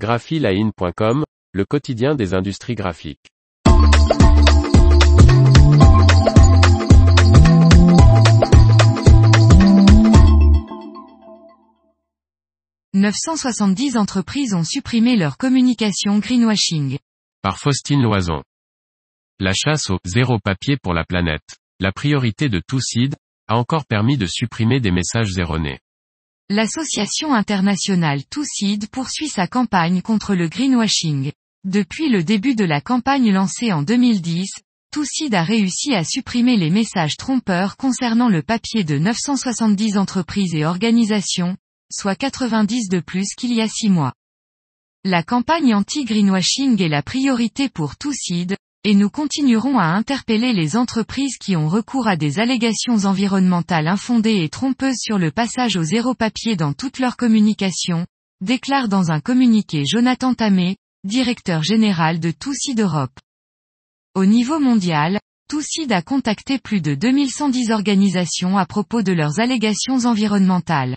graphiline.com, le quotidien des industries graphiques. « 970 entreprises ont supprimé leur communication greenwashing. Par Faustine Loison. La chasse au zéro papier pour la planète, la priorité de Seed, a encore permis de supprimer des messages erronés. L'association internationale Seed poursuit sa campagne contre le greenwashing. Depuis le début de la campagne lancée en 2010, Seed a réussi à supprimer les messages trompeurs concernant le papier de 970 entreprises et organisations, soit 90 de plus qu'il y a six mois. La campagne anti-greenwashing est la priorité pour Seed, et nous continuerons à interpeller les entreprises qui ont recours à des allégations environnementales infondées et trompeuses sur le passage au zéro papier dans toute leur communication, déclare dans un communiqué Jonathan Tamé, directeur général de Toussid Europe. Au niveau mondial, Toussid a contacté plus de 2110 organisations à propos de leurs allégations environnementales.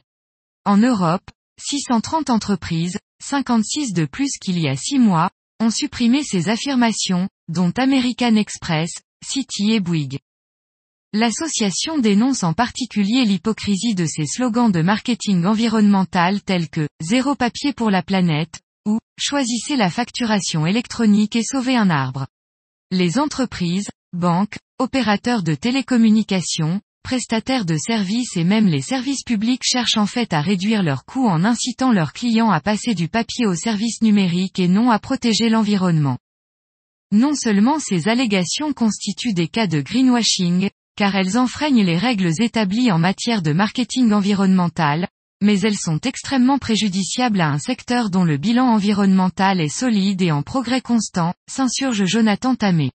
En Europe, 630 entreprises, 56 de plus qu'il y a six mois, ont supprimé ces affirmations, dont American Express, City et Bouygues. L'association dénonce en particulier l'hypocrisie de ces slogans de marketing environnemental tels que Zéro papier pour la planète, ou Choisissez la facturation électronique et sauvez un arbre. Les entreprises, banques, opérateurs de télécommunications, prestataires de services et même les services publics cherchent en fait à réduire leurs coûts en incitant leurs clients à passer du papier au service numérique et non à protéger l'environnement. Non seulement ces allégations constituent des cas de greenwashing, car elles enfreignent les règles établies en matière de marketing environnemental, mais elles sont extrêmement préjudiciables à un secteur dont le bilan environnemental est solide et en progrès constant, s'insurge Jonathan Tamé.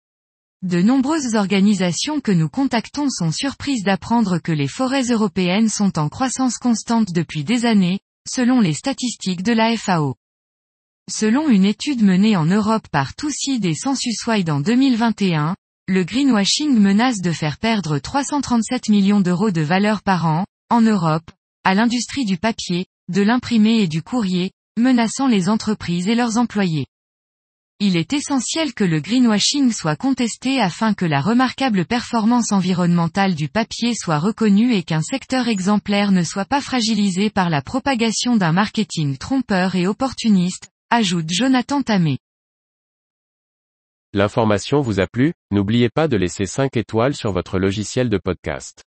De nombreuses organisations que nous contactons sont surprises d'apprendre que les forêts européennes sont en croissance constante depuis des années, selon les statistiques de la FAO. Selon une étude menée en Europe par Toussid et Sensuswide en 2021, le greenwashing menace de faire perdre 337 millions d'euros de valeur par an, en Europe, à l'industrie du papier, de l'imprimé et du courrier, menaçant les entreprises et leurs employés. Il est essentiel que le greenwashing soit contesté afin que la remarquable performance environnementale du papier soit reconnue et qu'un secteur exemplaire ne soit pas fragilisé par la propagation d'un marketing trompeur et opportuniste, ajoute Jonathan Tamé. L'information vous a plu, n'oubliez pas de laisser 5 étoiles sur votre logiciel de podcast.